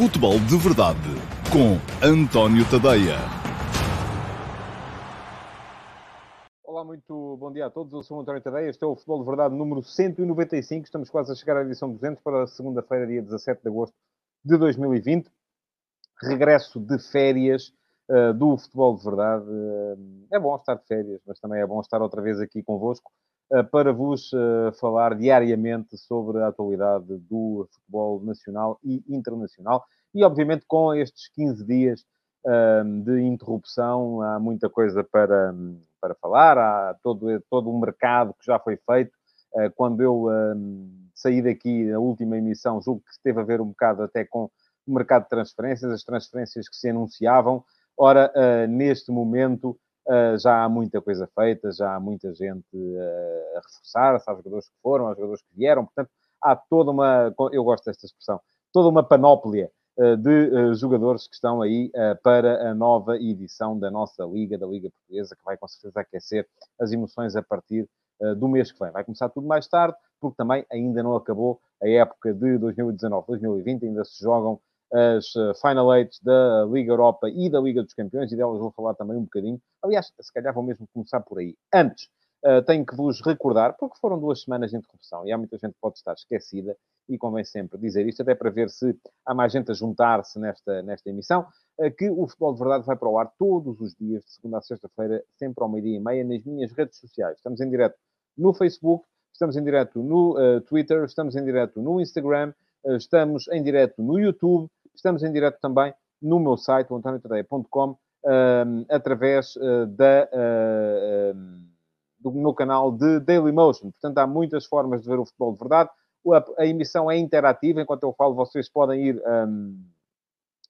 Futebol de Verdade com António Tadeia. Olá, muito bom dia a todos. Eu sou o António Tadeia. Este é o Futebol de Verdade número 195. Estamos quase a chegar à edição 200 para segunda-feira, dia 17 de agosto de 2020. Regresso de férias uh, do Futebol de Verdade. Uh, é bom estar de férias, mas também é bom estar outra vez aqui convosco para vos falar diariamente sobre a atualidade do futebol nacional e internacional. E, obviamente, com estes 15 dias de interrupção, há muita coisa para, para falar, há todo, todo um mercado que já foi feito. quando eu saí daqui, na última emissão, julgo que teve a ver um bocado até com o mercado de transferências, as transferências que se anunciavam. Ora, neste momento já há muita coisa feita, já há muita gente a reforçar-se, há jogadores que foram, há jogadores que vieram, portanto, há toda uma, eu gosto desta expressão, toda uma panóplia de jogadores que estão aí para a nova edição da nossa Liga, da Liga Portuguesa, que vai com certeza aquecer as emoções a partir do mês que vem. Vai começar tudo mais tarde, porque também ainda não acabou a época de 2019-2020, ainda se jogam as eh, Final Eight da Liga Europa e da Liga dos Campeões, e delas vou falar também um bocadinho. Aliás, se calhar vou mesmo começar por aí. Antes, uh, tenho que vos recordar, porque foram duas semanas de interrupção, e há muita gente que pode estar esquecida, e convém sempre dizer isto, até para ver se há mais gente a juntar-se nesta, nesta emissão, uh, que o Futebol de Verdade vai para o ar todos os dias, de segunda a sexta-feira, sempre ao meio-dia e meia, nas minhas redes sociais. Estamos em direto no Facebook, estamos em direto no uh, Twitter, estamos em direto no Instagram, estamos em direto no YouTube, Estamos em direto também no meu site, antoniotadeia.com, através uh, da, uh, do meu canal de Dailymotion. Portanto, há muitas formas de ver o futebol de verdade. A, a emissão é interativa, enquanto eu falo, vocês podem ir um,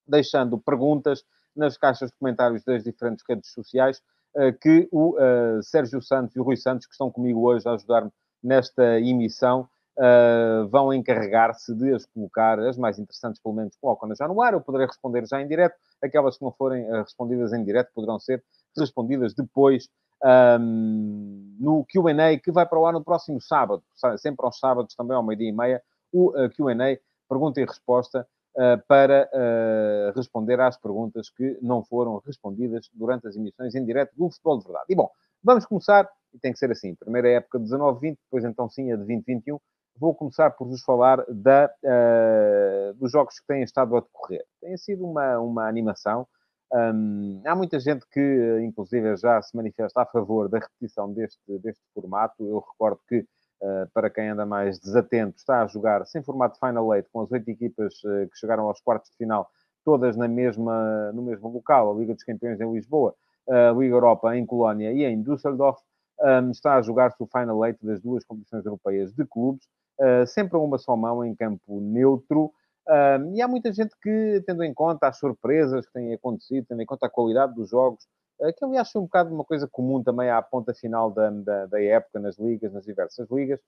deixando perguntas nas caixas de comentários das diferentes redes sociais uh, que o Sérgio Santos e o Rui Santos, que estão comigo hoje a ajudar-me nesta emissão, uh, vão encarregar-se de as colocar, as mais interessantes, pelo menos, colocam-nas já no ar. Eu poderei responder já em direto. Aquelas que não forem uh, respondidas em direto poderão ser respondidas depois um, no QA, que vai para o ar no próximo sábado, sempre aos sábados, também ao meio-dia e meia, o uh, ah, QA, pergunta e resposta. Uh, para uh, responder às perguntas que não foram respondidas durante as emissões em direto do Futebol de Verdade. E bom, vamos começar, e tem que ser assim, primeira época de 19-20, depois então sim a de 2021, vou começar por vos falar da, uh, dos jogos que têm estado a decorrer. Tem sido uma, uma animação. Um, há muita gente que, inclusive, já se manifesta a favor da repetição deste, deste formato. Eu recordo que, uh, para quem anda mais desatento, está a jogar sem formato Final Eight, com as oito equipas uh, que chegaram aos quartos de final, todas na mesma, no mesmo local, a Liga dos Campeões em Lisboa, a Liga Europa em Colónia e em Düsseldorf. Um, está a jogar-se o Final Eight das duas competições europeias de clubes. Eh, sempre a uma só mão em campo neutro. Uh, e há muita gente que, tendo em conta as surpresas que têm acontecido, tendo em conta a qualidade dos jogos, uh, que aliás foi um bocado uma coisa comum também à ponta final da, da, da época nas ligas, nas diversas ligas,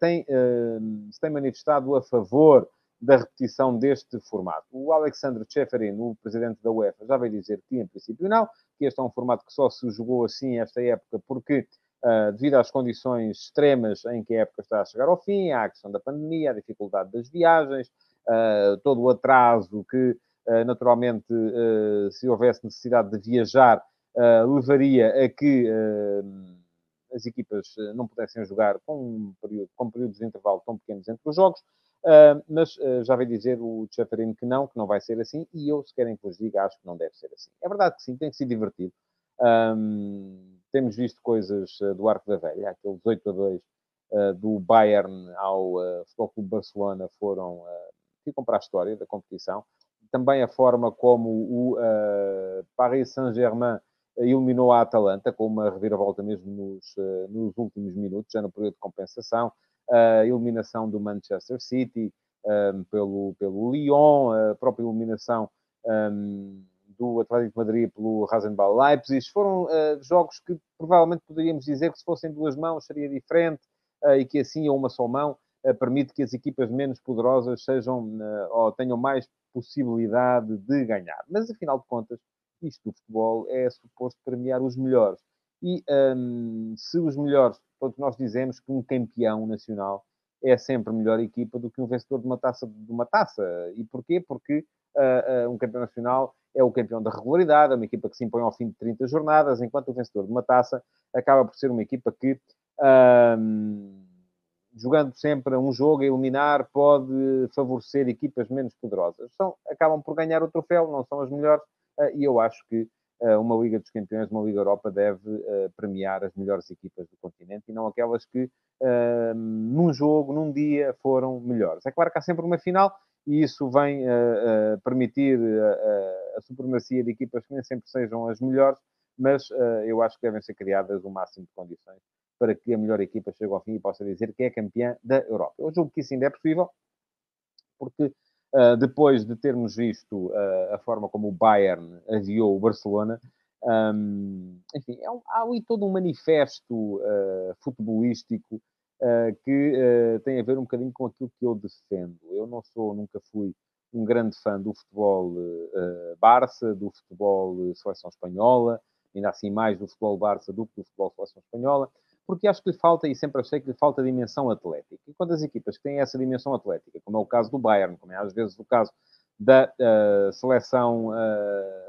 tem, se tem manifestado a favor da repetição deste formato. O Alexandre Cheferin, o presidente da UEFA, já veio dizer que, em princípio, não, que este é um formato que só se jogou assim esta época porque Uh, devido às condições extremas em que a época está a chegar ao fim, à questão da pandemia, à dificuldade das viagens, uh, todo o atraso que, uh, naturalmente, se houvesse necessidade de viajar, levaria a que as equipas não pudessem jogar com, um período, com períodos de intervalo tão pequenos entre os jogos. mas já veio dizer o Cheferino que não, que não vai ser assim, e eu, se querem que vos diga, acho que não deve ser assim. É verdade que sim, tem que ser divertido. Um, temos visto coisas uh, do Arco da Velha, aquele 18 a 2 uh, eh, do Bayern ao uh, Futebol Clube Barcelona foram, ficam para a história da competição. Também a forma como o Paris Saint-Germain eliminou a Atalanta, com uma reviravolta mesmo nos, nos últimos minutos, já no período de compensação. A eliminação do Manchester City pelo, pelo Lyon, a própria eliminação do Atlético de Madrid pelo Rasenball Leipzig. Foram uh, jogos que provavelmente poderíamos dizer que se fossem duas mãos seria diferente uh, e que assim a uma só mão uh, permite que as equipas menos poderosas sejam ou tenham mais possibilidade de ganhar. Mas afinal de contas, isto do futebol é suposto premiar os melhores. E um, se os melhores, todos nós dizemos que um campeão nacional é sempre melhor equipa do que um vencedor de uma taça. De uma taça. E porquê? Porque uh, uh, um campeão nacional é o campeão da regularidade, é uma equipa que se impõe ao fim de 30 jornadas, enquanto o vencedor de uma taça acaba por ser uma equipa que, uh, jogando sempre um jogo a eliminar, pode favorecer equipas menos poderosas. São, acabam por ganhar o troféu, não são as melhores, e eu acho que uma Liga dos Campeões, uma Liga Europa, deve premiar as melhores equipas do continente e não aquelas que uh, num jogo, num dia, foram melhores. É claro que há sempre uma final e isso vem uh, uh, permitir a supremacia de equipas que nem sempre sejam as melhores, mas eu acho que devem ser criadas o máximo de condições para que a melhor equipa chegue ao fim e possa dizer que é campeã da Europa. Eu julgo que isso ainda é possível, porque Uh, depois de termos visto uh, a forma como o Bayern aviou o Barcelona, um, enfim, é um, há ali todo um manifesto uh, futebolístico que uh, tem a ver um bocadinho com aquilo que eu defendo. Eu não sou, nunca fui um grande fã do futebol Barça, do futebol Seleção Espanhola, ainda assim mais do futebol Barça do que do futebol Seleção Espanhola, porque acho que lhe falta, e sempre achei que lhe falta dimensão atlética. E quando as equipas que têm essa dimensão atlética, como é o caso do Bayern, como é às vezes o caso da seleção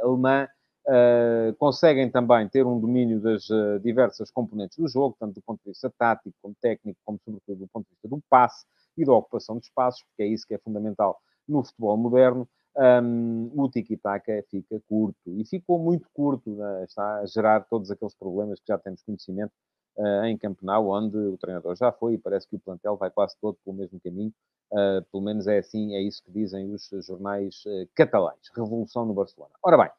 alemã, Uh, conseguem também ter um domínio das uh, diversas componentes do jogo, tanto do ponto de vista tático, como técnico, como sobretudo do ponto de vista do passe e da ocupação de espaços, porque é isso que é fundamental no futebol moderno. Um, o tiki-taka fica curto e ficou muito curto, né? está a gerar todos aqueles problemas que já temos conhecimento uh, em Campeonato, onde o treinador já foi e parece que o plantel vai quase todo pelo mesmo caminho. pelo menos é assim, é isso que dizem os jornais catalães. Revolução no Barcelona. Ora bem,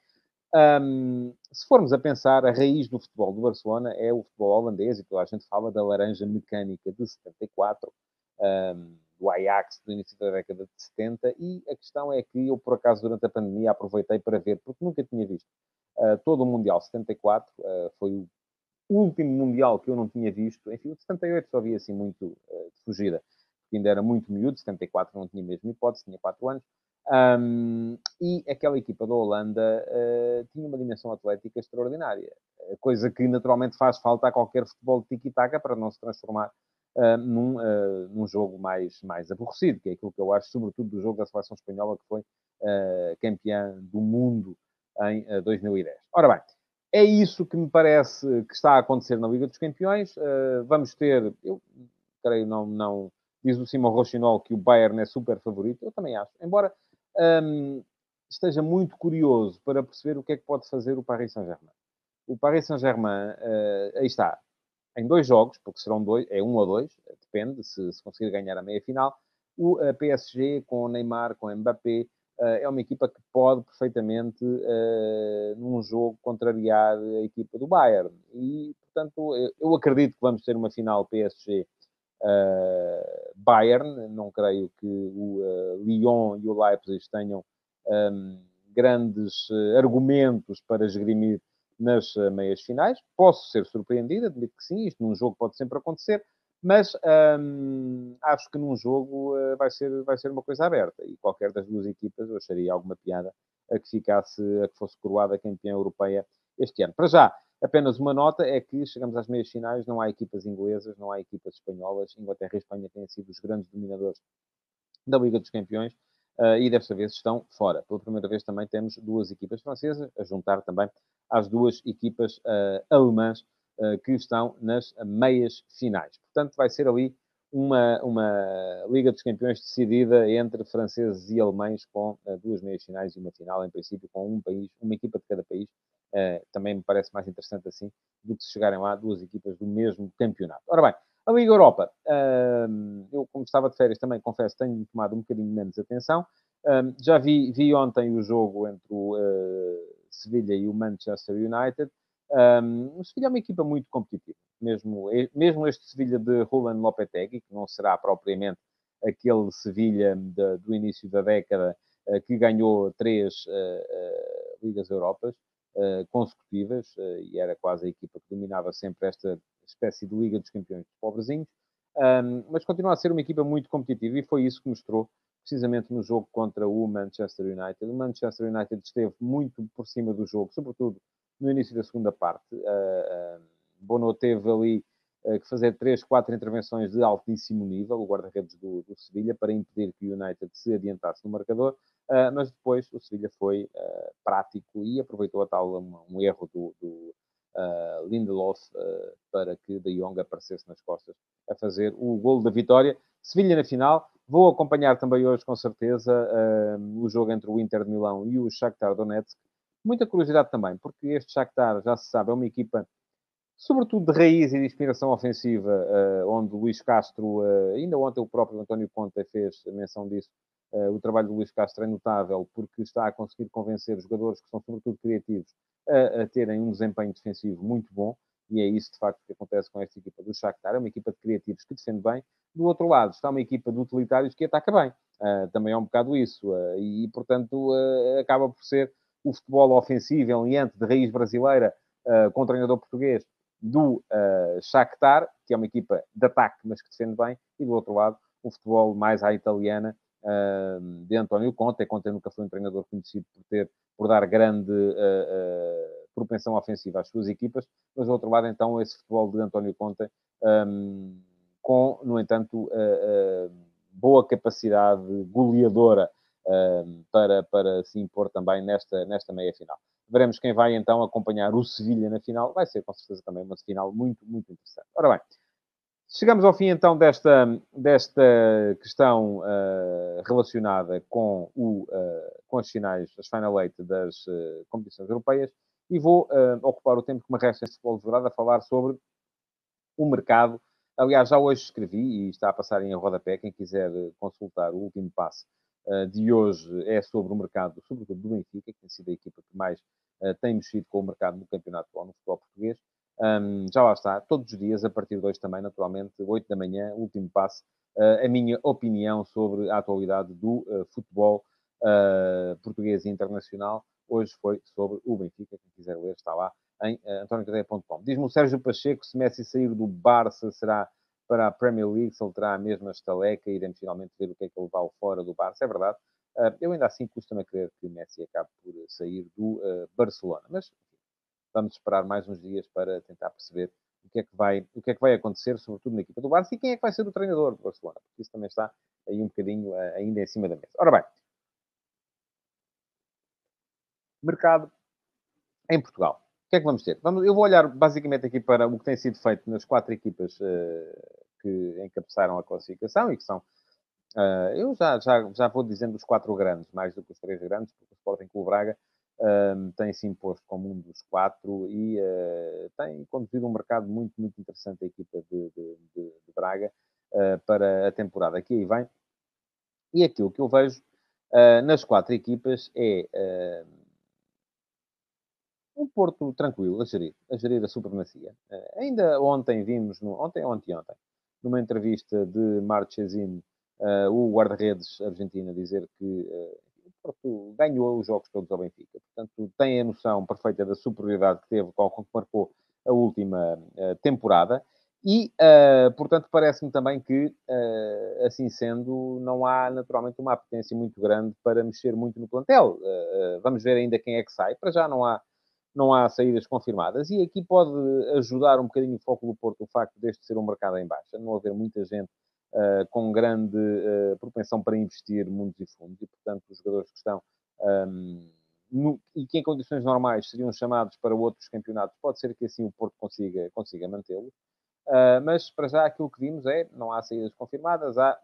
um, se formos a pensar, a raiz do futebol do Barcelona é o futebol holandês, e toda a gente fala da laranja mecânica de 74, um, do Ajax do início da década de 70, e a questão é que eu, por acaso, durante a pandemia, aproveitei para ver, porque nunca tinha visto uh, todo o Mundial 74, uh, foi o último Mundial que eu não tinha visto, enfim, o de 78 só vi assim muito uh, de fugida, porque ainda era muito miúdo, 74 não tinha mesmo hipótese, tinha 4 anos, um, e aquela equipa da Holanda uh, tinha uma dimensão atlética extraordinária, coisa que naturalmente faz falta a qualquer futebol de tiki-taka para não se transformar uh, num, uh, num jogo mais, mais aborrecido, que é aquilo que eu acho, sobretudo do jogo da seleção espanhola, que foi campeã do mundo em 2010. Ora bem, é isso que me parece que está a acontecer na Liga dos Campeões. vamos ter, eu creio, não, não diz o Simão Rochinol que o Bayern é super favorito, eu também acho, embora um, esteja muito curioso para perceber o que é que pode fazer o Paris Saint-Germain. O Paris Saint-Germain, uh, aí está, em dois jogos, porque serão dois, é um ou dois, depende se, se conseguir ganhar a meia-final. O PSG com o Neymar, com o Mbappé, uh, é uma equipa que pode perfeitamente, num jogo, contrariar a equipa do Bayern. E, portanto, eu, eu acredito que vamos ter uma final PSG uh, Bayern. Não creio que o uh, Lyon e o Leipzig tenham um, grandes uh, argumentos para esgrimir nas meias finais. Posso ser surpreendido, admito que sim, isto num jogo pode sempre acontecer, mas um, acho que num jogo uh, vai, ser, vai ser uma coisa aberta e qualquer das duas equipas eu acharia alguma piada a que ficasse, a que fosse coroada campeã europeia este ano. Para já, Apenas uma nota é que chegamos às meias finais, não há equipas inglesas, não há equipas espanholas. Inglaterra e Espanha têm sido os grandes dominadores da Liga dos Campeões uh, e desta vez estão fora. Pela primeira vez também temos duas equipas francesas, a juntar também às duas equipas uh, alemãs uh, que estão nas meias finais. Portanto, vai ser ali uma, uma Liga dos Campeões decidida entre franceses e alemães, com duas meias finais e uma final, em princípio, com um país, uma equipa de cada país também me parece mais interessante assim do que se chegarem lá duas equipas do mesmo campeonato. Ora bem, a Liga Europa, uh, eu como estava de férias também, confesso, tenho tomado um bocadinho menos atenção. Uh, já vi, vi ontem o jogo entre o uh, Sevilha e o Manchester United. Um, o Sevilha é uma equipa muito competitiva, mesmo, mesmo este Sevilha de Roland Lopetegui, que não será propriamente aquele Sevilha do início da década uh, que ganhou três Ligas Europas, consecutivas, uh, e era quase a equipa que dominava sempre esta espécie de Liga dos Campeões dos Pobrezinhos, um, mas continua a ser uma equipa muito competitiva e foi isso que mostrou precisamente no jogo contra o Manchester United. O Manchester United esteve muito por cima do jogo, sobretudo no início da segunda parte. Uh, Bono teve ali que fazer três, quatro intervenções de altíssimo nível, o guarda-redes do, do Sevilha, para impedir que o United se adiantasse no marcador, mas depois o Sevilha foi prático e aproveitou a tal um, um erro do, do uh, Lindelof uh, para que De Jong aparecesse nas costas a fazer o golo da vitória. Sevilha na final. Vou acompanhar também hoje, com certeza, uh, o jogo entre o Inter de Milão e o Shakhtar Donetsk. Muita curiosidade também, porque este Shakhtar, já se sabe, é uma equipa sobretudo de raiz e de inspiração ofensiva, uh, onde Luís Castro, uh, ainda ontem o próprio António Conte fez menção disso, uh, o trabalho do Luís Castro é notável porque está a conseguir convencer os jogadores que são sobretudo criativos a, a, terem um desempenho defensivo muito bom, e é isso de facto que acontece com esta equipa do Shakhtar, é uma equipa de criativos que defende bem. Do outro lado está uma equipa de utilitários que ataca bem, uh, também é um bocado isso, uh, e portanto uh, acaba por ser o futebol ofensivo, alinhante, de raiz brasileira, com treinador português, do Shakhtar, que é uma equipa de ataque, mas que defende bem, e do outro lado o futebol mais à italiana, de António Conte. Conte nunca foi um treinador conhecido por ter, por dar grande uh, propensão ofensiva às suas equipas, mas do outro lado, então, esse futebol de António Conte, um, com, no entanto, uh, boa capacidade goleadora para, para se impor também nesta, nesta meia final. Veremos quem vai então acompanhar o Sevilha na final. Vai ser com certeza também uma final muito, muito interessante. Ora bem, Chegamos ao fim então desta, desta questão uh, relacionada com, o, uh, com as finais, as final eight das uh, competições europeias e vou ocupar o tempo que me resta em futebol de verdade a falar sobre o mercado. Aliás, já hoje escrevi e está a passar em rodapé. Quem quiser consultar o último passo de hoje é sobre o mercado, sobretudo do Benfica, que tem sido a equipa que mais tem mexido com o mercado no campeonato no futebol português. Um, já lá está, todos os dias, a partir de hoje também, naturalmente, 8 da manhã, último passo, uh, a minha opinião sobre a atualidade do uh, futebol uh, português e internacional. Hoje foi sobre o Benfica, quem quiser ler está lá em uh. Diz-me o Sérgio Pacheco, se Messi sair do Barça, será para a Premier League, se ele terá a mesma estaleca, iremos finalmente ver o que é que ele vai fora do Barça, é verdade. Uh, eu ainda assim custa-me a crer que Messi acabe por sair do uh, Barcelona, mas vamos esperar mais uns dias para tentar perceber o que é que vai, o que é que vai acontecer, sobretudo na equipa do Barça, e quem é que vai ser o treinador do Barcelona, porque isso também está aí um bocadinho uh, ainda em cima da mesa. Ora bem, mercado em Portugal. O que é que vamos ter? Vamos, eu vou olhar basicamente aqui para o que tem sido feito nas quatro equipas uh, que encabeçaram a classificação e que são. Uh, eu já, já, já vou dizendo os quatro grandes, mais do que os três grandes, porque o Sporting Clube Braga um, tem se imposto como um dos quatro e uh, tem conduzido um mercado muito, muito interessante a equipa de, de, de, de Braga uh, para a temporada que aí vem. E aquilo que eu vejo uh, nas quatro equipas é um Porto tranquilo a gerir, a gerir a supremacia. ainda ontem vimos, no, ontem ou anteontem, numa entrevista de Marchesini, o guarda-redes argentino dizer que Porto ganhou os jogos todos ao Benfica. Portanto, tem a noção perfeita da superioridade que teve com que marcou a última uh, temporada. E, uh, portanto, parece-me também que, uh, assim sendo, não há naturalmente uma apetência muito grande para mexer muito no plantel. vamos ver ainda quem é que sai. Para já não há, não há saídas confirmadas. E aqui pode ajudar um bocadinho o foco do Porto o facto deste ser um mercado em baixa, não haver muita gente uh, com grande uh, propensão para investir mundos e fundos, e, portanto, os jogadores que estão um, no, e que em condições normais seriam chamados para outros campeonatos, pode ser que assim o Porto consiga, consiga mantê-los. Uh, mas para já aquilo que vimos é, não há saídas confirmadas, há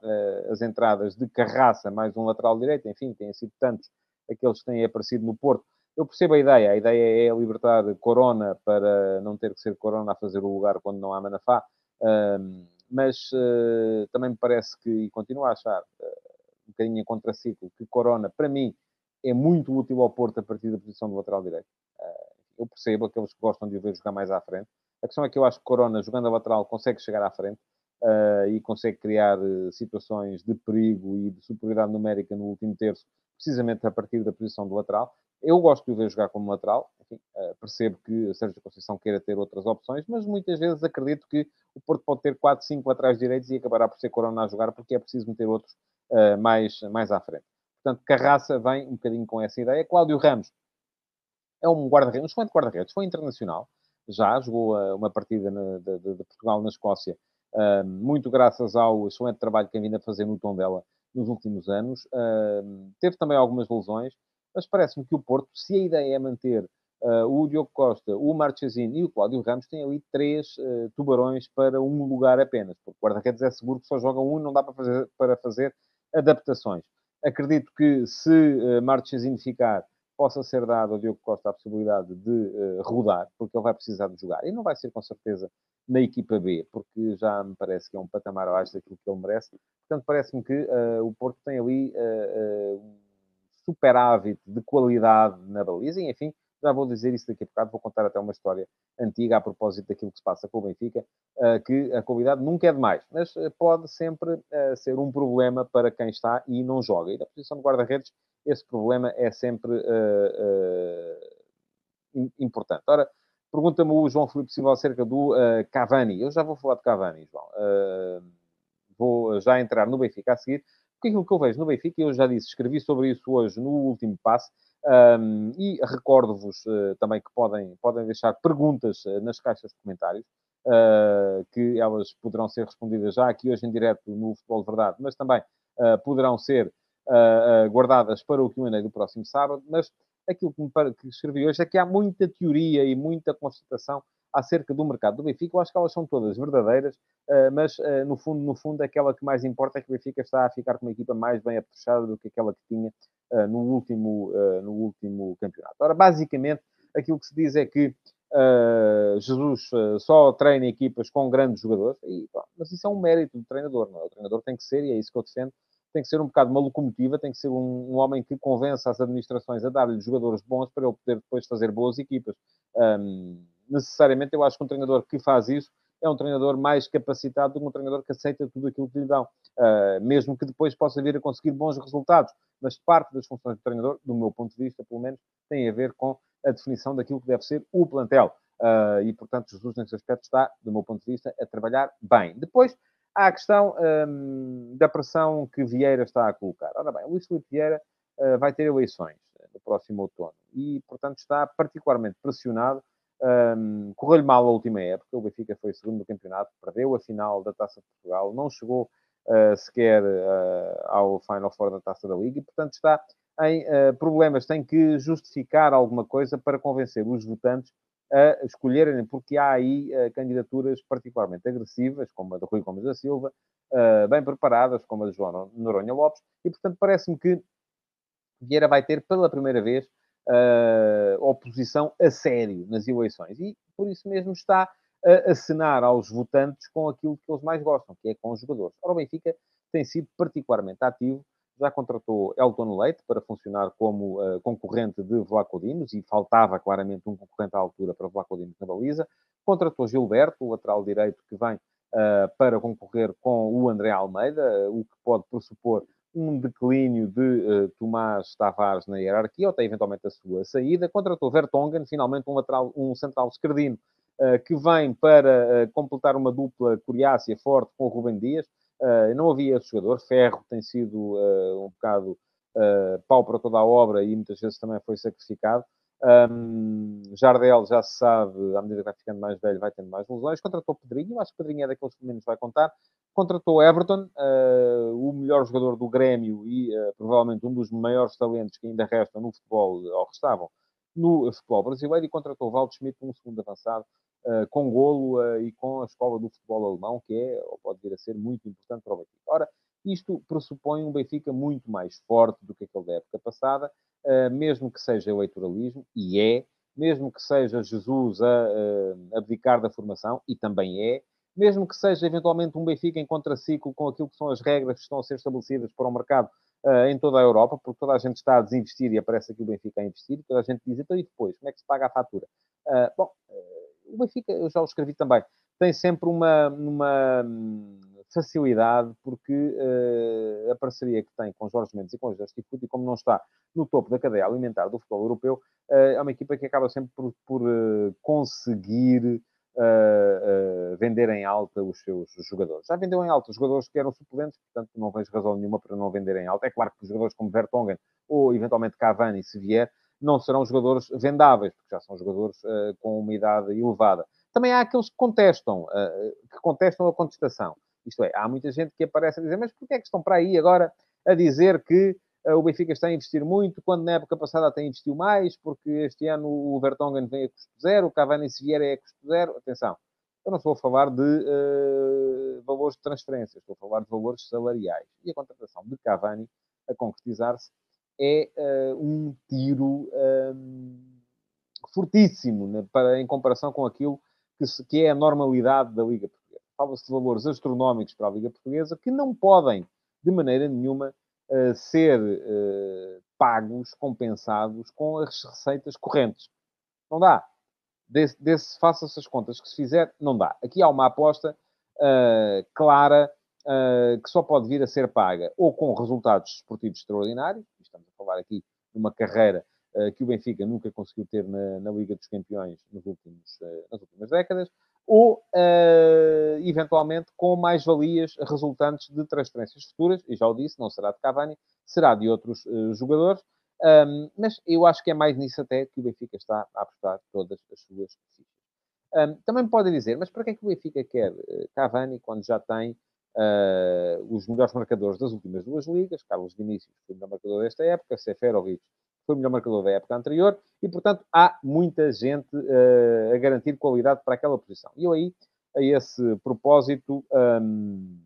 as entradas de carraça, mais um lateral direito, enfim, têm sido tantos aqueles que têm aparecido no Porto. Eu percebo a ideia, a ideia é libertar Corona para não ter que ser Corona a fazer o lugar quando não há Manafá. Mas uh, também me parece que, e continuo a achar, uh, um bocadinho em contraciclo, que Corona, para mim, é muito útil ao Porto a partir da posição do lateral direito. Uh, eu percebo aqueles que gostam de o ver jogar mais à frente. A questão é que eu acho que Corona, jogando a lateral, consegue chegar à frente e consegue criar situações de perigo e de superioridade numérica no último terço, precisamente a partir da posição do lateral. Eu gosto de o ver jogar como lateral, enfim, uh, percebo que Sérgio Conceição queira ter outras opções, mas muitas vezes acredito que o Porto pode ter 4, 5 atrás direitos e acabará por ser Corona a jogar, porque é preciso meter outros uh, mais, mais à frente. Portanto, Carraça vem um bocadinho com essa ideia. Cláudio Ramos é um guarda-redes, um excelente guarda-redes, foi internacional, já, jogou uma partida de, de, de, Portugal na Escócia, muito graças ao excelente trabalho que vindo a fazer no tom dela nos últimos anos. teve também algumas lesões, mas parece-me que o Porto, se a ideia é manter uh, o Diogo Costa, o Marchesini e o Cláudio Ramos, têm ali três uh, tubarões para um lugar apenas, porque o guarda-redes é seguro que só joga um, não dá para fazer, para fazer adaptações. Acredito que se uh, ficar, possa ser dado ao Diogo Costa a possibilidade de uh, rodar, porque ele vai precisar de jogar. E não vai ser com certeza na equipa B, porque já me parece que é um patamar abaixo daquilo que ele merece. Portanto, parece-me que uh, o Porto tem ali uh, um superávit de qualidade na baliza, e enfim, já vou dizer isso daqui a bocado, vou contar até uma história antiga a propósito daquilo que se passa com o Benfica, que a qualidade nunca é demais, mas pode sempre ser um problema para quem está e não joga. E na posição de guarda-redes, esse problema é sempre importante. Ora, pergunta-me o João Filipe Silva acerca do Cavani. Eu já vou falar de Cavani, João. vou já entrar no Benfica a seguir, porque aquilo que eu vejo no Benfica, eu já disse, escrevi sobre isso hoje no último passo, um, e recordo-vos uh, também que podem, podem deixar perguntas uh, nas caixas de comentários, uh, que elas poderão ser respondidas já aqui hoje em direto no Futebol de Verdade, mas também poderão ser guardadas para o Q&A do próximo sábado. Mas aquilo que, me, que escrevi hoje é que há muita teoria e muita constatação acerca do mercado do Benfica. Eu acho que elas são todas verdadeiras, mas no fundo, no fundo, aquela que mais importa é que o Benfica está a ficar com uma equipa mais bem apetrechada do que aquela que tinha no, último, no último campeonato. Ora, basicamente, aquilo que se diz é que Jesus só treina equipas com grandes jogadores, e, mas isso é um mérito do treinador, não é? O treinador tem que ser, e é isso que eu defendo, tem que ser um bocado uma locomotiva, tem que ser um, um homem que convença as administrações a dar-lhe jogadores bons para ele poder depois fazer boas equipas. Um, necessariamente eu acho que um treinador que faz isso é um treinador mais capacitado do que um treinador que aceita tudo aquilo que lhe dão, uh, mesmo que depois possa vir a conseguir bons resultados. Mas parte das funções do treinador, do meu ponto de vista, pelo menos, tem a ver com a definição daquilo que deve ser o plantel. Uh, e, portanto, Jesus, nesse aspecto, está, do meu ponto de vista, a trabalhar bem. Depois, há a questão um, da pressão que Vieira está a colocar. Ora bem, Luís Filipe Vieira uh, vai ter eleições no próximo outono e, portanto, está particularmente pressionado um, Correu-lhe mal a última época, o Benfica foi segundo no campeonato, perdeu a final da Taça de Portugal, não chegou uh, sequer uh, ao Final Four da Taça da Liga e, portanto, está em uh, problemas. Tem que justificar alguma coisa para convencer os votantes a escolherem, porque há aí candidaturas particularmente agressivas, como a de Rui Gomes da Silva, bem preparadas, como a de João Noronha Lopes, e, portanto, parece-me que Vieira vai ter pela primeira vez uh, oposição a sério nas eleições. E por isso mesmo está a acenar aos votantes com aquilo que eles mais gostam, que é com os jogadores. Ora, o Benfica tem sido particularmente ativo, já contratou Elton Leite para funcionar como uh, concorrente de Vlaco Dimos, e faltava claramente um concorrente à altura para Vlaco Dimos na baliza. Contratou Gilberto, o lateral direito que vem uh, para concorrer com o André Almeida, uh, o que pode pressupor um declínio de uh, Tomás Tavares na hierarquia, ou até eventualmente a sua saída. Contratou Vertonghen, finalmente um, lateral, um central esquerdino, uh, que vem para uh, completar uma dupla coriácea forte com o Rubem Dias. não havia esse jogador, Ferro tem sido um bocado pau para toda a obra e muitas vezes também foi sacrificado. Um, Jardel, já se sabe, à medida que vai ficando mais velho, vai tendo mais lesões. Contratou Pedrinho, acho que Pedrinho é daqueles que menos vai contar. Contratou Everton, uh, o melhor jogador do Grêmio e uh, provavelmente um dos maiores talentos que ainda restam no futebol, ou restavam no futebol brasileiro, e contratou Valdo Schmidt como segundo avançado, uh, com golo e com a escola do futebol alemão, que é, ou pode vir a ser, muito importante para o Benfica. Ora, isto pressupõe um Benfica muito mais forte do que aquele da época passada, mesmo que seja eleitoralismo, e é, mesmo que seja Jesus a, a abdicar da formação, e também é, mesmo que seja eventualmente um Benfica em contraciclo com aquilo que são as regras que estão a ser estabelecidas para o mercado uh, em toda a Europa, porque toda a gente está a desinvestir e aparece aqui o Benfica a investir, toda a gente diz, então e depois, como é que se paga a fatura? Uh, bom, uh, o Benfica, eu já o escrevi também, tem sempre uma, uma facilidade, porque a parceria que tem com Jorge Mendes e com Jorge Tifuti, e como não está no topo da cadeia alimentar do futebol europeu, é uma equipa que acaba sempre por, por conseguir uh, uh, vender em alta os seus jogadores. Já vendeu em alta os jogadores que eram suplentes, portanto não vejo razão nenhuma para não vender em alta. É claro que os jogadores como Vertonghen ou eventualmente Cavani, se vier, não serão jogadores vendáveis, porque já são jogadores uh, com uma idade elevada. Também há aqueles que contestam, uh, que contestam a contestação. Isto é, há muita gente que aparece a dizer, mas porquê é que estão para aí agora a dizer que uh, o Benfica está a investir muito, quando na época passada até investiu mais, porque este ano o Vertonghen vem a custo zero, o Cavani se vier é a custo zero. Atenção, eu não estou a falar de uh, valores de transferências, estou a falar de valores salariais. E a contratação de Cavani a concretizar-se é uh, um tiro um, fortíssimo né, para, em comparação com aquilo que, se, que é a normalidade da Liga Portuguesa. Fala-se de valores astronómicos para a Liga Portuguesa que não podem, de maneira nenhuma, uh, ser pagos, compensados com as receitas correntes. Não dá desse, desse faça-se as contas que se fizer, não dá. Aqui há uma aposta uh, clara uh, que só pode vir a ser paga ou com resultados esportivos extraordinários, estamos a falar aqui de uma carreira uh, que o Benfica nunca conseguiu ter na, na Liga dos Campeões últimos, nas últimas décadas, ou eventualmente com mais-valias resultantes de transferências futuras, e já o disse, não será de Cavani, será de outros jogadores, um, mas eu acho que é mais nisso até que o Benfica está a apostar todas as suas fichas. Um, também pode dizer, mas para que é que o Benfica quer uh, Cavani quando já tem uh, os melhores marcadores das últimas duas ligas? Carlos Vinícius foi o melhor marcador desta época, Seferovic foi o melhor marcador da época anterior e, portanto, há muita gente uh, a garantir qualidade para aquela posição. E eu aí, a esse propósito, um,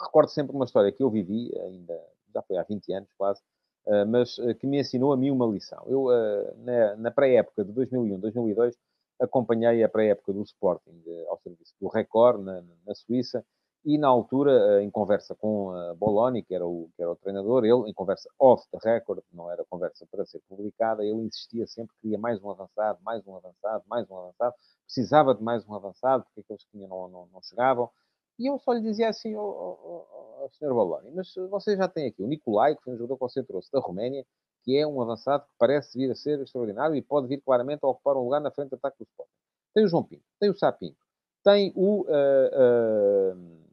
recordo sempre uma história que eu vivi, ainda já foi há 20 anos quase, ah, mas ah, que me ensinou a mim uma lição. Eu, na, na pré-época de 2001, 2002, acompanhei a pré-época do Sporting ao serviço do Record, na, na Suíça, e na altura, em conversa com a Boloni, que era, o, que era o treinador, ele, em conversa off the record, não era conversa para ser publicada, ele insistia sempre que queria mais um avançado, mais um avançado, mais um avançado, precisava de mais um avançado, porque aqueles que tinham não, não, não chegavam. E eu só lhe dizia assim ao, ao, ao Sr. Baloni, mas você já tem aqui o Nicolai, que foi um jogador que você trouxe da Roménia, que é um avançado que parece vir a ser extraordinário e pode vir claramente a ocupar um lugar na frente do ataque do Sport. Tem o João Pinto, tem o Sapinto, tem o uh, uh,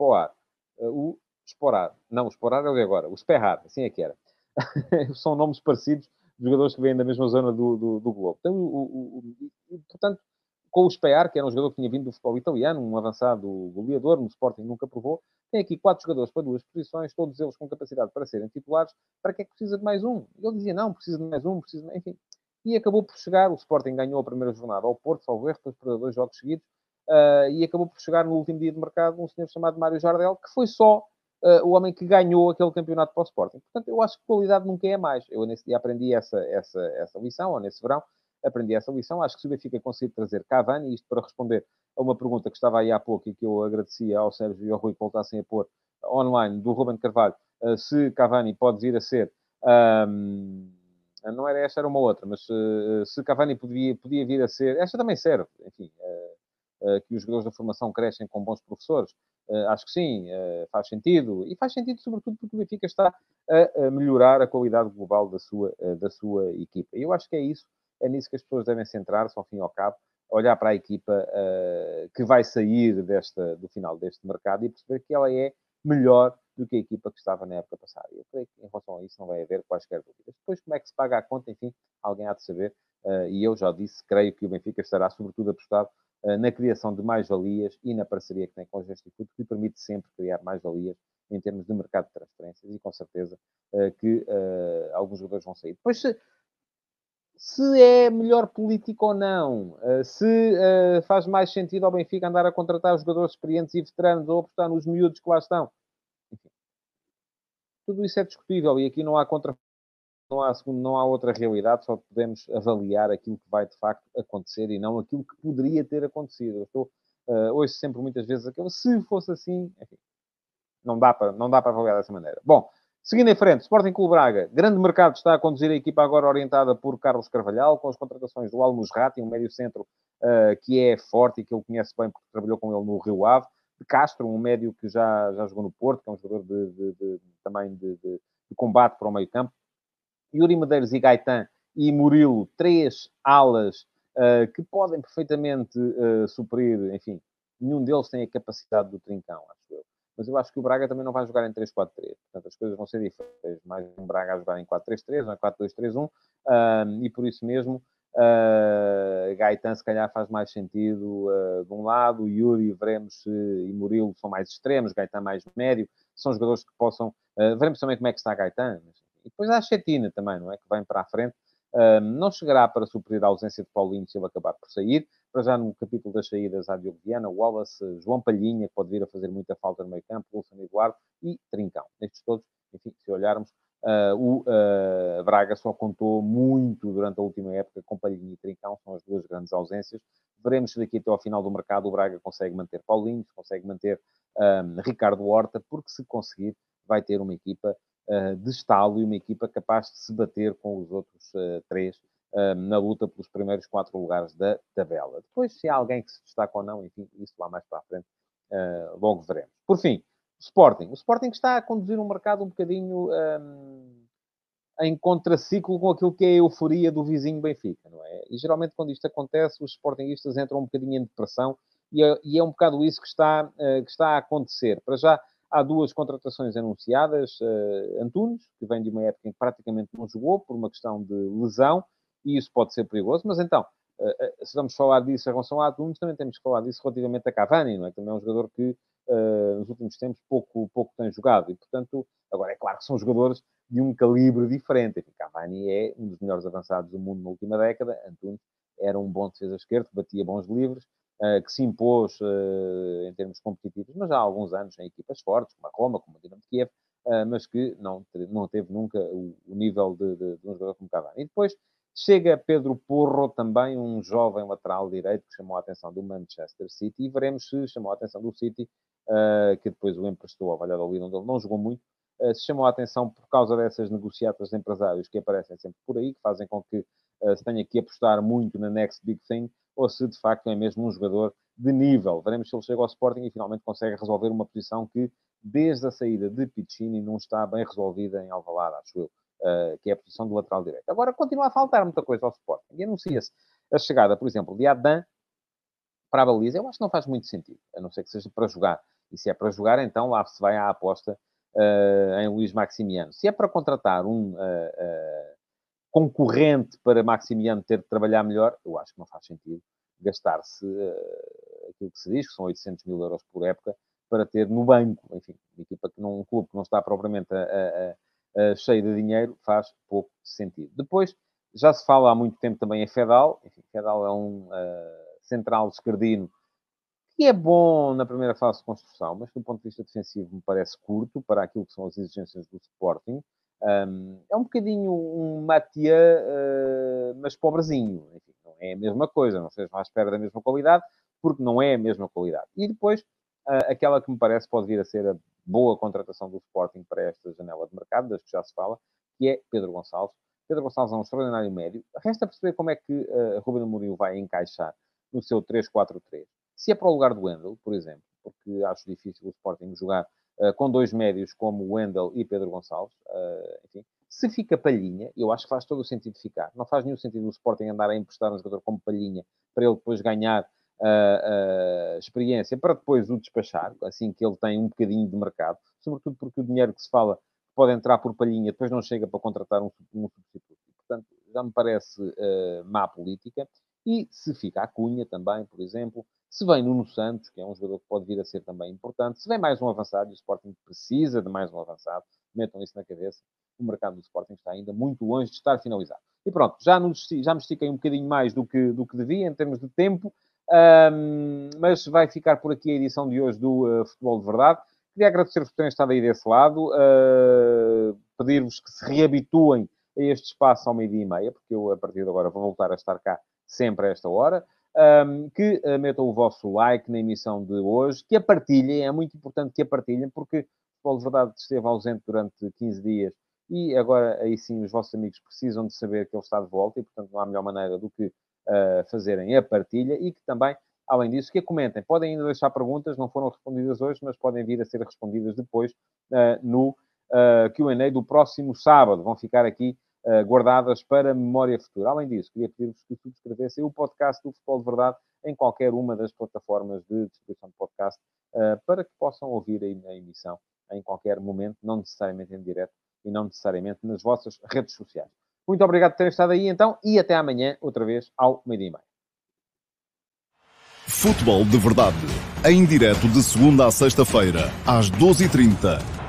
Spoar, uh, o Sporar, não, o Sporar é o de agora, o Sperrar, assim é que era. São nomes parecidos de jogadores que vêm da mesma zona do, do, do globo. Então, o, o, o, portanto, com o Spear, que era um jogador que tinha vindo do futebol italiano, um avançado goleador, no Sporting nunca provou. Tem aqui quatro jogadores para duas posições, todos eles com capacidade para serem titulares. Para que é que precisa de mais um? Ele dizia, não, precisa de mais um, precisa de... Enfim. E acabou por chegar, o Sporting ganhou a primeira jornada ao Porto, salvo erro, depois para dois jogos seguidos, uh, e acabou por chegar no último dia de mercado um senhor chamado Mário Jardel, que foi só uh, o homem que ganhou aquele campeonato para o Sporting. Portanto, eu acho que qualidade nunca é mais. Eu nesse dia aprendi essa, essa, essa lição, ou nesse verão, aprendi essa lição. Acho que se o Benfica conseguir trazer Cavani, isto para responder a uma pergunta que estava aí há pouco e que eu agradecia ao Sérgio e ao Rui que voltassem a pôr online, do Ruben Carvalho, eh, se Cavani pode vir a ser... Um, não era esta, era uma outra, mas uh, se Cavani podia, podia vir a ser... Esta também serve, enfim... Uh, uh, que os jogadores da formação crescem com bons professores. acho que sim, faz sentido. E faz sentido, sobretudo, porque o Benfica está a, melhorar a qualidade global da sua, da sua equipa. E eu acho que é isso é nisso que as pessoas devem centrar-se, ao fim e ao cabo, olhar para a equipa que vai sair desta, do final deste mercado e perceber que ela é melhor do que a equipa que estava na época passada. Eu creio que em relação a isso não vai haver quaisquer dúvidas. Depois, como é que se paga a conta, enfim, alguém há de saber. E eu já disse, creio que o Benfica estará sobretudo apostado na criação de mais-valias e na parceria que tem com o Gesticuto, que permite sempre criar mais-valias em termos de mercado de transferências e com certeza uh, que alguns jogadores vão sair. Depois, se, se é melhor político ou não, eh, se faz mais sentido ao Benfica andar a contratar jogadores experientes e veteranos ou apostar nos miúdos que lá estão. Enfim, tudo isso é discutível e aqui não há contra não há, não há outra realidade, só podemos avaliar aquilo que vai de facto acontecer e não aquilo que poderia ter acontecido. Eu estou, uh, sempre muitas vezes aquilo, se fosse assim, enfim, não dá para, não dá para avaliar dessa maneira. Bom, Seguindo em frente, Sporting Clube Braga. Grande mercado está a conduzir a equipa agora orientada por Carlos Carvalhal, com as contratações do Almus Ratti, um médio-centro uh, que é forte e que ele conhece bem porque trabalhou com ele no Rio Ave. De Castro, um médio que já, já jogou no Porto, que é um jogador de, de, de também de, de, combate para o meio-campo. Yuri Medeiros e Gaetan e Murilo, três alas uh, que podem perfeitamente uh, suprir, enfim, nenhum deles tem a capacidade do Trincão, acho eu mas eu acho que o Braga também não vai jogar em 3-4-3. Portanto, as coisas vão ser diferentes. Mais um Braga a jogar em 4-3-3, ou em 4-2-3-1, uh, e por isso mesmo Uh, Gaetan, se calhar, faz mais sentido uh, de um lado, Yuri, veremos e Murilo são mais extremos, Gaetan mais médio, são jogadores que possam. Veremos também como é que está Gaetan. E depois há a Chetina também, não é? Que vem para a frente. Uh, não chegará para suprir a ausência de Paulinho se ele acabar por sair. Para já no capítulo das saídas há Diogo Viana, Wallace, João Palhinha, que pode vir a fazer muita falta no meio campo, Wilson Eduardo e Trincão. Nestes todos, enfim, se olharmos, Uh, o uh, Braga só contou muito durante a última época com Palhinha e Trincão, são as duas grandes ausências. Veremos se daqui até ao final do mercado o Braga consegue manter Paulinho, consegue manter um, Ricardo Horta, porque se conseguir, vai ter uma equipa de estalo e uma equipa capaz de se bater com os outros três na luta pelos primeiros quatro lugares da tabela. Depois, se há alguém que se destaca ou não, enfim, isso lá mais para a frente, logo veremos. Por fim, Sporting. O Sporting está a conduzir um mercado um bocadinho um, em contraciclo com aquilo que é a euforia do vizinho Benfica, não é? E geralmente quando isto acontece, os Sportingistas entram um bocadinho em depressão e é, é um bocado isso que está, que está a acontecer. Para já, há duas contratações anunciadas. Uh, Antunes, que vem de uma época em que praticamente não jogou por uma questão de lesão, e isso pode ser perigoso. Mas então, uh, se vamos falar disso em relação a Antunes, também temos que falar disso relativamente a Cavani, não é? Também é um jogador que uh, nos últimos tempos pouco, pouco tem jogado. E, portanto, agora é claro que são jogadores de um calibre diferente. Enfim, Cavani é um dos melhores avançados do mundo na última década. Antunes era um bom defesa esquerdo, batia bons livros, que se impôs uh, em termos competitivos, mas há alguns anos em equipas fortes, como a Roma, como a Dinamo de Kiev, mas que não, não teve nunca o, o nível de, de, de um jogador como Cavani. E depois Chega Pedro Porro, também um jovem lateral direito que chamou a atenção do Manchester City, e veremos se chamou a atenção do City, que depois o emprestou ao Valladolid, onde ele não jogou muito, se chamou a atenção por causa dessas negociatas de empresários que aparecem sempre por aí, que fazem com que uh, se tenha que apostar muito na next big thing, ou se de facto é mesmo um jogador de nível. Veremos se ele chega ao Sporting e finalmente consegue resolver uma posição que, desde a saída de Piccini, não está bem resolvida em Alvalade, acho eu uh, que é a posição do lateral direito. Agora, continua a faltar muita coisa ao Sporting. E anuncia-se a chegada, por exemplo, de Adam para a baliza. Eu acho que não faz muito sentido, a não ser que seja para jogar. E se é para jogar, então lá se vai à aposta uh, em Luís Maximiano. Se é para contratar um uh, concorrente para Maximiano ter de trabalhar melhor, eu acho que não faz sentido gastar-se aquilo que se diz, que são 800 mil euros por época, para ter no banco, enfim, uma equipa que não, um clube que não está propriamente a, a, uh, cheio de dinheiro, faz pouco sentido. Depois, já se fala há muito tempo também em Fedal. Enfim, Fedal é um uh, central esquerdino que é bom na primeira fase de construção, mas do ponto de vista defensivo me parece curto para aquilo que são as exigências do Sporting. Um, é um bocadinho um Matia, uh, mas pobrezinho. Enfim, não é a mesma coisa, não seja à espera da mesma qualidade, porque não é a mesma qualidade. E depois, uh, aquela que me parece pode vir a ser a boa contratação do Sporting para esta janela de mercado, das que já se fala, que é Pedro Gonçalves. Pedro Gonçalves é um extraordinário médio. Resta perceber como é que uh, Ruben Amorim vai encaixar no seu 3-4-3. Se é para o lugar do Wendel, por exemplo, porque acho difícil o Sporting jogar com dois médios como Wendel e Pedro Gonçalves, uh, enfim, se fica Palhinha, eu acho que faz todo o sentido ficar. Não faz nenhum sentido o Sporting andar a emprestar um jogador como Palhinha para ele depois ganhar uh, experiência para depois o despachar, assim que ele tem um bocadinho de mercado, sobretudo porque o dinheiro que se fala pode entrar por palhinha, depois não chega para contratar um, um substituto. Portanto, já me parece uh, má política. E se fica a Cunha também, por exemplo, se vem Nuno Santos, que é um jogador que pode vir a ser também importante, se vem mais um avançado, e o Sporting precisa de mais um avançado, metam isso na cabeça, o mercado do Sporting está ainda muito longe de estar finalizado. E pronto, já, já me estiquei um bocadinho mais do que, do que devia em termos de tempo. Um, mas vai ficar por aqui a edição de hoje do uh, Futebol de Verdade. Queria agradecer-vos por terem estado aí desse lado, uh, pedir-vos que se reabituem a este espaço ao meio-dia e meia, porque eu, a partir de agora, vou voltar a estar cá sempre a esta hora. Um, que metam o vosso like na emissão de hoje, que a partilhem, é muito importante que a partilhem, porque o de Verdade esteve ausente durante 15 dias e agora aí sim os vossos amigos precisam de saber que ele está de volta e, portanto, não há melhor maneira do que uh, fazerem a partilha e que também, além disso, que a comentem. Podem ainda deixar perguntas, não foram respondidas hoje, mas podem vir a ser respondidas depois uh, no uh, QA do próximo sábado. Vão ficar aqui guardadas para memória futura. Além disso, queria pedir-vos que subscrevessem o podcast do Futebol de Verdade em qualquer uma das plataformas de distribuição de podcast uh, para que possam ouvir a emissão em qualquer momento, não necessariamente em direto e não necessariamente nas vossas redes sociais. Muito obrigado por terem estado aí então e até amanhã, outra vez, ao meio-dia e meia. Futebol de Verdade, em direto de segunda a sexta-feira, às 12h30